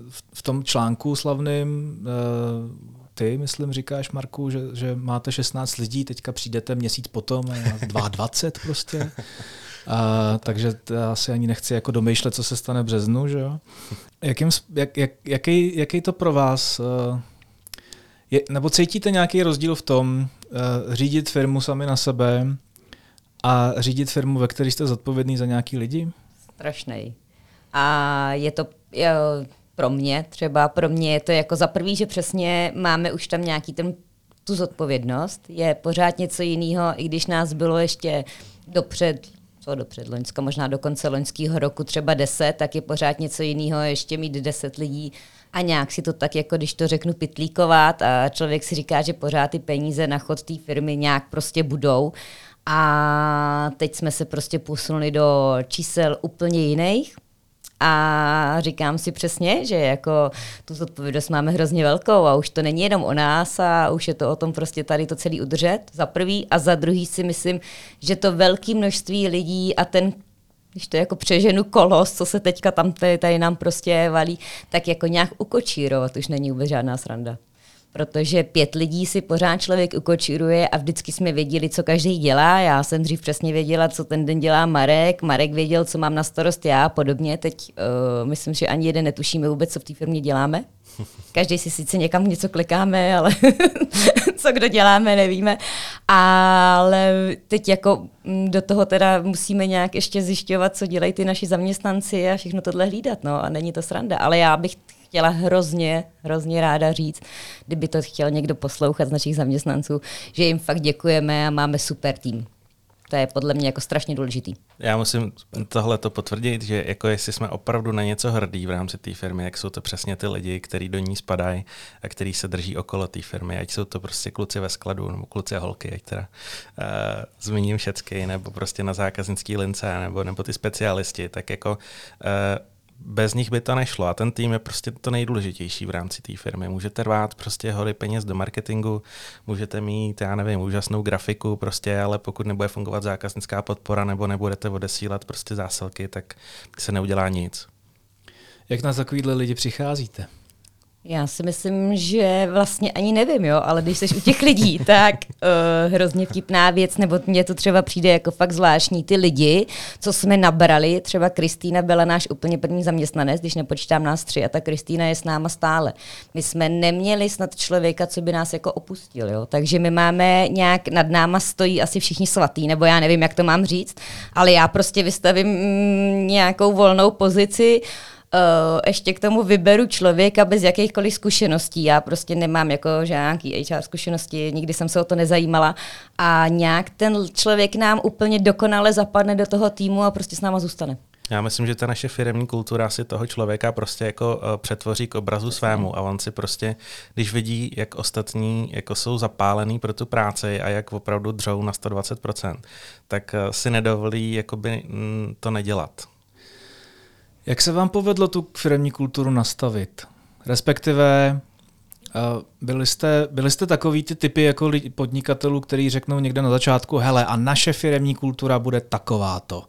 v, v tom článku slavným uh, ty, myslím, říkáš, Marku, že, že máte 16 lidí, teďka přijdete měsíc potom a *laughs* 22 prostě. A, takže já si ani nechci jako domýšlet, co se stane v březnu, že jo. Jakým, jak, jak, jaký, jaký to pro vás uh, je, nebo cítíte nějaký rozdíl v tom uh, řídit firmu sami na sebe a řídit firmu, ve které jste zodpovědný za nějaký lidi? Strašnej. A je to jo, pro mě třeba, pro mě je to jako za prvý, že přesně máme už tam nějaký ten tu zodpovědnost. Je pořád něco jiného, i když nás bylo ještě dopřed, co dopřed Loňska, možná do konce loňského roku třeba deset, tak je pořád něco jiného ještě mít deset lidí a nějak si to tak, jako když to řeknu, pitlíkovat a člověk si říká, že pořád ty peníze na chod té firmy nějak prostě budou. A teď jsme se prostě posunuli do čísel úplně jiných A říkám si přesně, že jako tu zodpovědnost máme hrozně velkou a už to není jenom o nás a už je to o tom prostě tady to celý udržet, za prvý. A za druhý si myslím, že to velké množství lidí a ten když to jako přeženu kolos, co se teďka tam tady, tady nám prostě valí, tak jako nějak ukočírovat už není vůbec žádná sranda protože pět lidí si pořád člověk ukočíruje a vždycky jsme věděli, co každý dělá. Já jsem dřív přesně věděla, co ten den dělá Marek, Marek věděl, co mám na starost já a podobně. Teď uh, myslím, že ani jeden netušíme vůbec, co v té firmě děláme. *laughs* Každý si sice někam něco klikáme, ale *laughs* co kdo děláme, nevíme. Ale teď jako mm, do toho teda musíme nějak ještě zjišťovat, co dělají ty naši zaměstnanci a všechno tohle hlídat. No a není to sranda. Ale já bych chtěla hrozně, hrozně ráda říct, kdyby to chtěl někdo poslouchat z našich zaměstnanců, že jim fakt děkujeme a máme super tým. To je podle mě jako strašně důležitý. Já musím tohle to potvrdit, že jako jestli jsme opravdu na něco hrdí v rámci té firmy, jak jsou to přesně ty lidi, kteří do ní spadají a kteří se drží okolo té firmy, ať jsou to prostě kluci ve skladu nebo kluci a holky, ať teda uh, zmíním všecky, nebo prostě na zákaznický lince, nebo, nebo ty specialisti, tak jako uh, bez nich by to nešlo a ten tým je prostě to nejdůležitější v rámci té firmy. Můžete rvát prostě hory peněz do marketingu, můžete mít, já nevím, úžasnou grafiku prostě, ale pokud nebude fungovat zákaznická podpora nebo nebudete odesílat prostě zásilky, tak se neudělá nic. Jak na takovýhle lidi přicházíte? Já si myslím, že vlastně ani nevím, jo, ale když jsi u těch lidí, *laughs* tak uh, hrozně vtipná věc, nebo mně to třeba přijde jako fakt zvláštní. Ty lidi, co jsme nabrali, třeba Kristýna byla náš úplně první zaměstnanec, když nepočítám nás tři, a ta Kristýna je s náma stále. My jsme neměli snad člověka, co by nás jako opustil, jo, takže my máme nějak, nad náma stojí asi všichni svatý, nebo já nevím, jak to mám říct, ale já prostě vystavím mm, nějakou volnou pozici, Uh, ještě k tomu vyberu člověka bez jakýchkoliv zkušeností. Já prostě nemám jako žádný HR zkušenosti, nikdy jsem se o to nezajímala. A nějak ten člověk nám úplně dokonale zapadne do toho týmu a prostě s náma zůstane. Já myslím, že ta naše firmní kultura si toho člověka prostě jako uh, přetvoří k obrazu svému a on si prostě, když vidí, jak ostatní jako jsou zapálený pro tu práci a jak opravdu dřou na 120%, tak uh, si nedovolí jakoby, mm, to nedělat. Jak se vám povedlo tu firmní kulturu nastavit? Respektive byli jste, byli jste takový ty typy jako podnikatelů, který řeknou někde na začátku, hele, a naše firmní kultura bude takováto.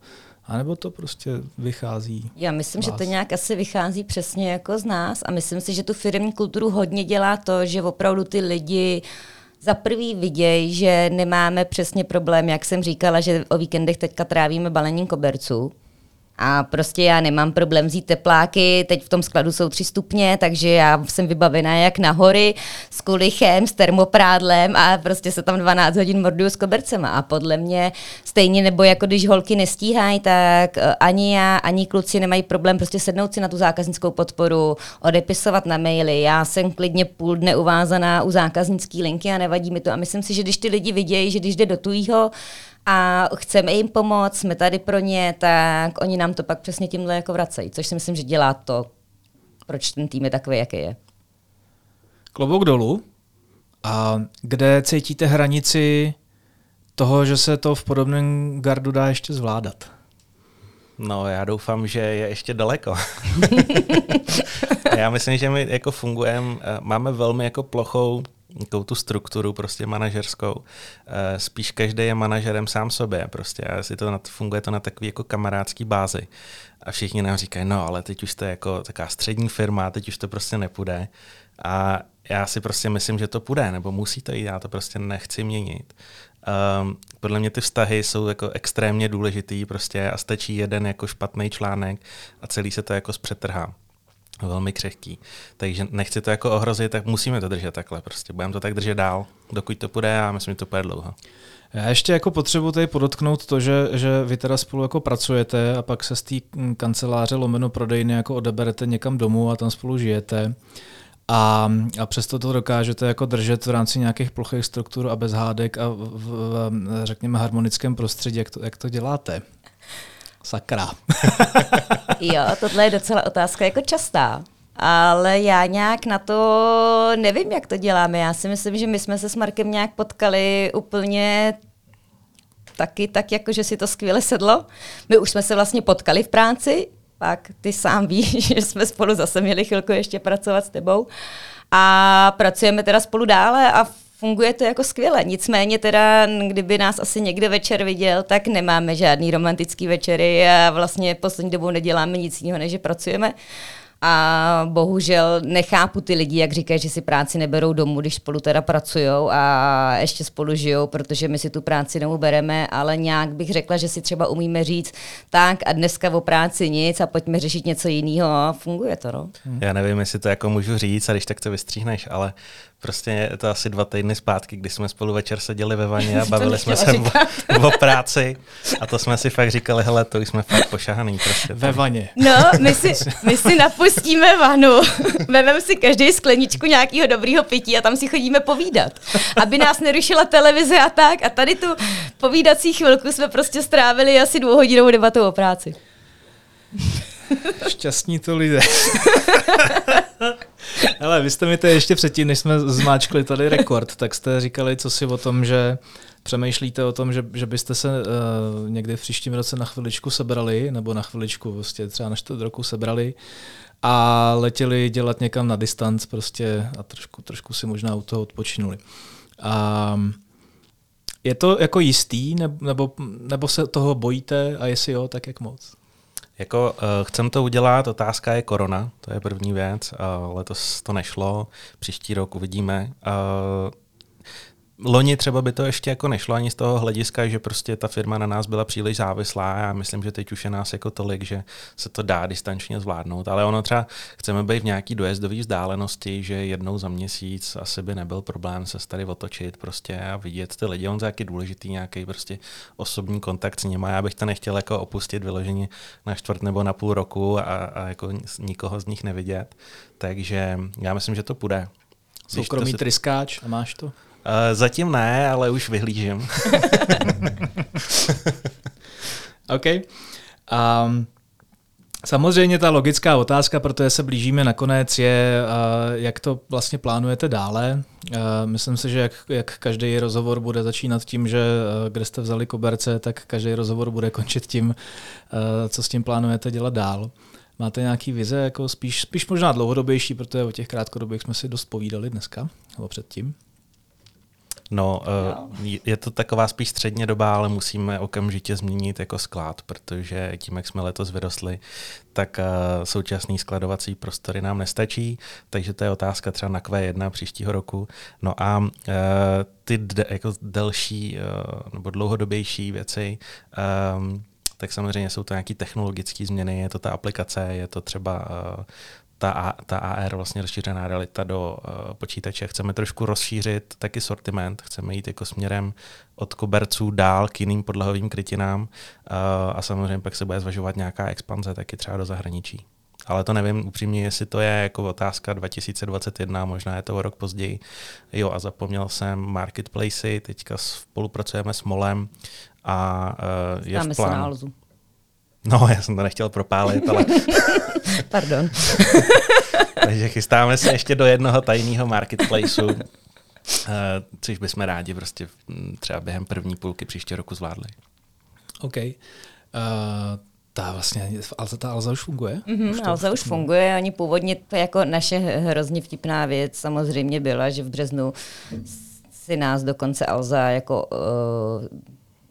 A nebo to prostě vychází? Já myslím, vás? že to nějak asi vychází přesně jako z nás a myslím si, že tu firmní kulturu hodně dělá to, že opravdu ty lidi za prvý vidějí, že nemáme přesně problém, jak jsem říkala, že o víkendech teďka trávíme balením koberců, a prostě já nemám problém vzít tepláky, teď v tom skladu jsou tři stupně, takže já jsem vybavená jak na hory s kulichem, s termoprádlem a prostě se tam 12 hodin morduju s kobercema. A podle mě stejně, nebo jako když holky nestíhají, tak eh, ani já, ani kluci nemají problém prostě sednout si na tu zákaznickou podporu, odepisovat na maily. Já jsem klidně půl dne uvázaná u zákaznické linky a nevadí mi to. A myslím si, že když ty lidi vidějí, že když jde do tujího, a chceme jim pomoct, jsme tady pro ně, tak oni nám to pak přesně tímhle jako vracejí, což si myslím, že dělá to, proč ten tým je takový, jaký je. Klobouk dolů. A kde cítíte hranici toho, že se to v podobném gardu dá ještě zvládat? No, já doufám, že je ještě daleko. *laughs* já myslím, že my jako fungujeme, eh, máme velmi jako plochou takovou tu strukturu prostě manažerskou. Eh, spíš každý je manažerem sám sobě prostě a si to na, funguje to na takové jako kamarádský bázi. A všichni nám říkají, no ale teď už to je jako taková střední firma, teď už to prostě nepůjde. A já si prostě myslím, že to půjde, nebo musí to jít, já to prostě nechci měnit. Um, podle mě ty vztahy jsou jako extrémně důležitý prostě a stačí jeden jako špatný článek a celý se to jako zpřetrhá velmi křehký. Takže nechci to jako ohrozit, tak musíme to držet takhle. Prostě budeme to tak držet dál, dokud to půjde a myslím, že to půjde dlouho. Já ještě jako potřebuji tady podotknout to, že, že vy teda spolu jako pracujete a pak se z té kanceláře lomeno prodejny jako odeberete někam domů a tam spolu žijete. A, a přesto to dokážete jako držet v rámci nějakých plochých struktur a bez hádek a v, v, řekněme harmonickém prostředí. Jak to, jak to děláte? Sakra. *laughs* jo, tohle je docela otázka jako častá. Ale já nějak na to nevím, jak to děláme. Já si myslím, že my jsme se s Markem nějak potkali úplně taky tak, jako že si to skvěle sedlo. My už jsme se vlastně potkali v práci, pak ty sám víš, *laughs* že jsme spolu zase měli chvilku ještě pracovat s tebou. A pracujeme teda spolu dále a funguje to jako skvěle. Nicméně teda, kdyby nás asi někde večer viděl, tak nemáme žádný romantický večery a vlastně poslední dobou neděláme nic jiného, než že pracujeme. A bohužel nechápu ty lidi, jak říkají, že si práci neberou domů, když spolu teda pracují a ještě spolu žijou, protože my si tu práci domů bereme, ale nějak bych řekla, že si třeba umíme říct tak a dneska o práci nic a pojďme řešit něco jiného a funguje to. No. Já nevím, jestli to jako můžu říct a když tak to vystříhneš, ale Prostě je to asi dva týdny zpátky, kdy jsme spolu večer seděli ve vaně a *laughs* bavili jsme se o, *laughs* o, práci a to jsme si fakt říkali, hele, to jsme fakt pošahaný. Prostě ve vaně. No, my si, my si napustíme vanu, *laughs* vezmeme si každý skleničku nějakého dobrého pití a tam si chodíme povídat, aby nás nerušila televize a tak. A tady tu povídací chvilku jsme prostě strávili asi dvouhodinovou debatou o práci. Šťastní to lidé. Ale vy jste mi to ještě předtím, než jsme zmáčkli tady rekord, tak jste říkali co si o tom, že přemýšlíte o tom, že, že byste se uh, někdy v příštím roce na chviličku sebrali, nebo na chviličku, prostě třeba na čtvrt roku sebrali a letěli dělat někam na distanc prostě a trošku, trošku si možná u toho odpočinuli. A je to jako jistý, nebo, nebo se toho bojíte a jestli jo, tak jak moc? Jako uh, chcem to udělat, otázka je korona, to je první věc. Uh, letos to nešlo, příští rok uvidíme. Uh, Loni třeba by to ještě jako nešlo ani z toho hlediska, že prostě ta firma na nás byla příliš závislá. Já myslím, že teď už je nás jako tolik, že se to dá distančně zvládnout. Ale ono třeba chceme být v nějaký dojezdové vzdálenosti, že jednou za měsíc asi by nebyl problém se tady otočit prostě a vidět ty lidi. On je taky důležitý nějaký prostě osobní kontakt s nimi. Já bych to nechtěl jako opustit vyloženě na čtvrt nebo na půl roku a, a jako nikoho z nich nevidět. Takže já myslím, že to půjde. Soukromý si... tryskáč a máš to? Uh, zatím ne, ale už vyhlížím. *laughs* OK. Um, Samozřejmě ta logická otázka, protože se blížíme nakonec, je, uh, jak to vlastně plánujete dále. Uh, myslím si, že jak, jak každý rozhovor bude začínat tím, že uh, kde jste vzali koberce, tak každý rozhovor bude končit tím, co s tím plánujete dělat dál. Máte nějaký vize, jako spíš, spíš možná dlouhodobější, protože o těch krátkodobých jsme si dost povídali dneska, nebo předtím. No, uh, je to taková spíš středně doba, ale musíme okamžitě změnit jako sklad, protože tím, jak jsme letos vyrostli, tak uh, současný skladovací prostory nám nestačí, takže to je otázka třeba na Q1 příštího roku. No a uh, ty jako delší nebo dlouhodobější věci, tak samozřejmě jsou to nějaké technologické změny, je to ta aplikace, je to třeba ta, ta AR, vlastně rozšířená realita do uh, počítače. Chceme trošku rozšířit taky sortiment, chceme jít jako směrem od koberců dál k jiným podlahovým krytinám uh, a samozřejmě pak se bude zvažovat nějaká expanze taky třeba do zahraničí. Ale to nevím upřímně, jestli to je jako otázka 2021, možná je to o rok později. Jo, a zapomněl jsem marketplace, teďka spolupracujeme s Molem a uh, je Dáme v plánu. No, já jsem to nechtěl propálit, ale... *laughs* Pardon. *laughs* Takže chystáme se ještě do jednoho tajného marketplaceu, uh, což bychom rádi prostě třeba během první půlky příštího roku zvládli. OK. Uh, ta vlastně, Alza, ta Alza už funguje? Mm-hmm, už Alza už funguje, ani původně to jako naše hrozně vtipná věc samozřejmě byla, že v březnu si nás dokonce Alza jako uh,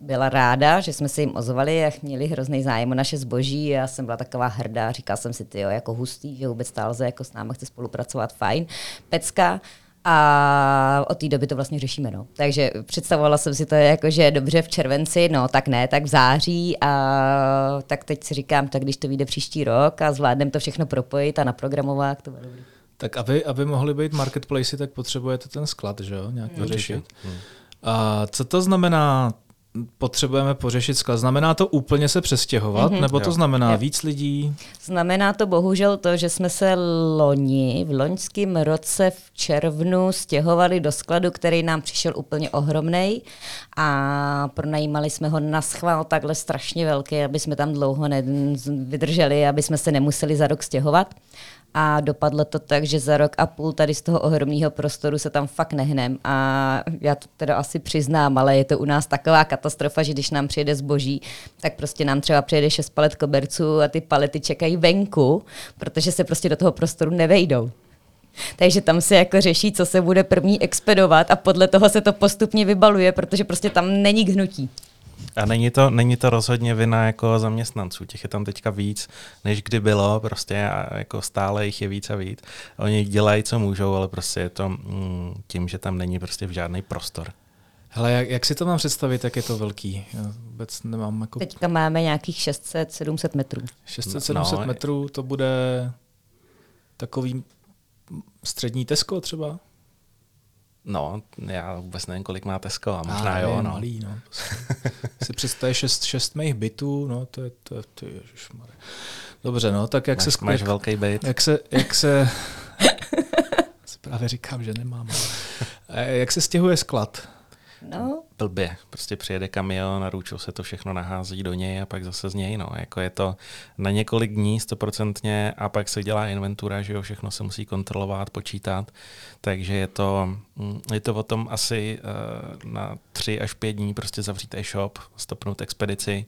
byla ráda, že jsme se jim ozvali a měli hrozný zájem o naše zboží. Já jsem byla taková hrdá, říkala jsem si, ty jo, jako hustý, že vůbec Talze jako s námi chce spolupracovat, fajn. Pecka, a od té doby to vlastně řešíme. No. Takže představovala jsem si to jako, že dobře v červenci, no tak ne, tak v září a tak teď si říkám, tak když to vyjde příští rok a zvládneme to všechno propojit a naprogramovat, to bude dobrý. Tak aby, aby mohly být marketplace, tak potřebujete ten sklad, že jo, nějak hmm. řešit. Hmm. A co to znamená potřebujeme pořešit sklad. Znamená to úplně se přestěhovat, mm-hmm. nebo to jo. znamená jo. víc lidí? Znamená to bohužel to, že jsme se loni, v loňském roce v červnu stěhovali do skladu, který nám přišel úplně ohromný a pronajímali jsme ho na schvál takhle strašně velký, aby jsme tam dlouho vydrželi, aby jsme se nemuseli za rok stěhovat. A dopadlo to tak, že za rok a půl tady z toho ohromného prostoru se tam fakt nehnem a já to teda asi přiznám, ale je to u nás taková katastrofa, že když nám přijede zboží, tak prostě nám třeba přijede šest palet koberců a ty palety čekají venku, protože se prostě do toho prostoru nevejdou. Takže tam se jako řeší, co se bude první expedovat a podle toho se to postupně vybaluje, protože prostě tam není hnutí. A není to, není to rozhodně vina jako zaměstnanců, těch je tam teďka víc, než kdy bylo, prostě a jako stále jich je víc a víc. Oni dělají, co můžou, ale prostě je to mm, tím, že tam není prostě v žádný prostor. Hele, jak, jak si to mám představit, jak je to velký? Já vůbec nemám jako... Teďka máme nějakých 600-700 metrů. 600-700 no, metrů, to bude takový střední Tesco třeba? No, já vůbec nevím, kolik má Tesco, a možná a, jo. Je no. malý, no. *laughs* si představuje šest, šest mých bytů, no, to je, to je, to je. Dobře, no, tak jak máš, se... Máš velký byt. Jak se, jak se... *laughs* si právě říkám, že nemám. jak se stěhuje sklad? No. Blbě. Prostě přijede kamion a se to všechno nahází do něj a pak zase z něj. No. Jako je to na několik dní stoprocentně a pak se dělá inventura, že jo, všechno se musí kontrolovat, počítat. Takže je to, mm, je to o tom asi uh, na tři až pět dní prostě zavřít e-shop, stopnout expedici.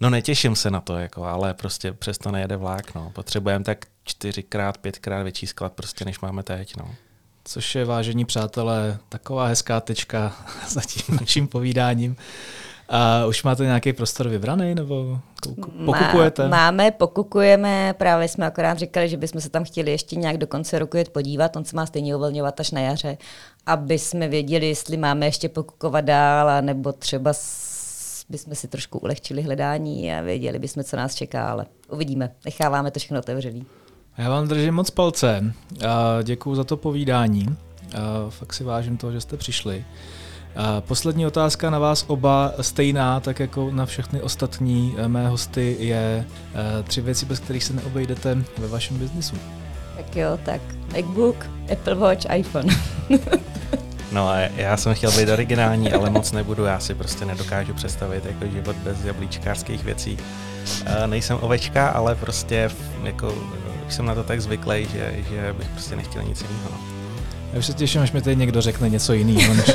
No netěším se na to, jako, ale prostě přesto nejede vlák. No. Potřebujeme tak čtyřikrát, pětkrát větší sklad, prostě, než máme teď. No což je, vážení přátelé, taková hezká tečka *laughs* za tím naším povídáním. A už máte nějaký prostor vybraný, nebo pokukujete? Má, máme, pokukujeme, právě jsme akorát říkali, že bychom se tam chtěli ještě nějak do konce roku jet podívat, on se má stejně uvolňovat až na jaře, aby jsme věděli, jestli máme ještě pokukovat dál, nebo třeba bychom si trošku ulehčili hledání a věděli bychom, co nás čeká, ale uvidíme. Necháváme to všechno otevřený. Já vám držím moc palce. Děkuji za to povídání. Fakt si vážím toho, že jste přišli. Poslední otázka na vás oba stejná, tak jako na všechny ostatní eh, mé hosty, je eh, tři věci, bez kterých se neobejdete ve vašem biznisu. Tak jo, tak MacBook, Apple Watch, iPhone. *laughs* No a já jsem chtěl být originální, ale moc nebudu, já si prostě nedokážu představit jako život bez jablíčkářských věcí. Nejsem ovečka, ale prostě jako už jsem na to tak zvyklý, že, že bych prostě nechtěl nic jiného. No. Já už se těším, až mi tady někdo řekne něco jiného, než,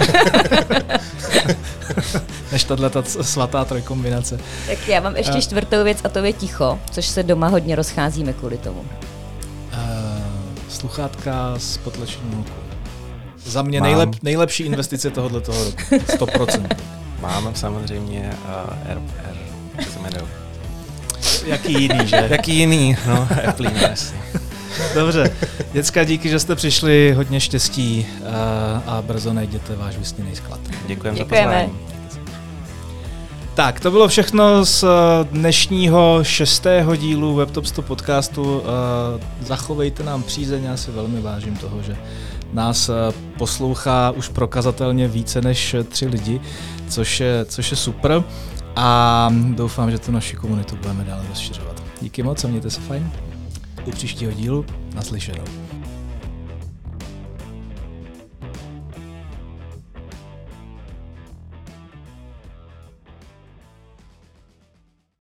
než tahle ta svatá trojkombinace. Tak já mám ještě uh, čtvrtou věc a to je ticho, což se doma hodně rozcházíme kvůli tomu. Uh, sluchátka s potlačením hluku. Za mě nejlep, nejlepší investice tohoto toho roku. 100%. Mám samozřejmě uh, R, R, jak se jmenuje? Jaký jiný, že? Jaký jiný, no, Apple, no, Dobře, děcka, díky, že jste přišli, hodně štěstí a, a brzo najděte váš vysněný sklad. Děkujeme za pozvání. Tak, to bylo všechno z dnešního šestého dílu WebTop 100 podcastu. Zachovejte nám přízeň, já si velmi vážím toho, že nás poslouchá už prokazatelně více než tři lidi, což je, což je super a doufám, že tu naši komunitu budeme dále rozšiřovat. Díky moc a mějte se fajn. U příštího dílu naslyšenou.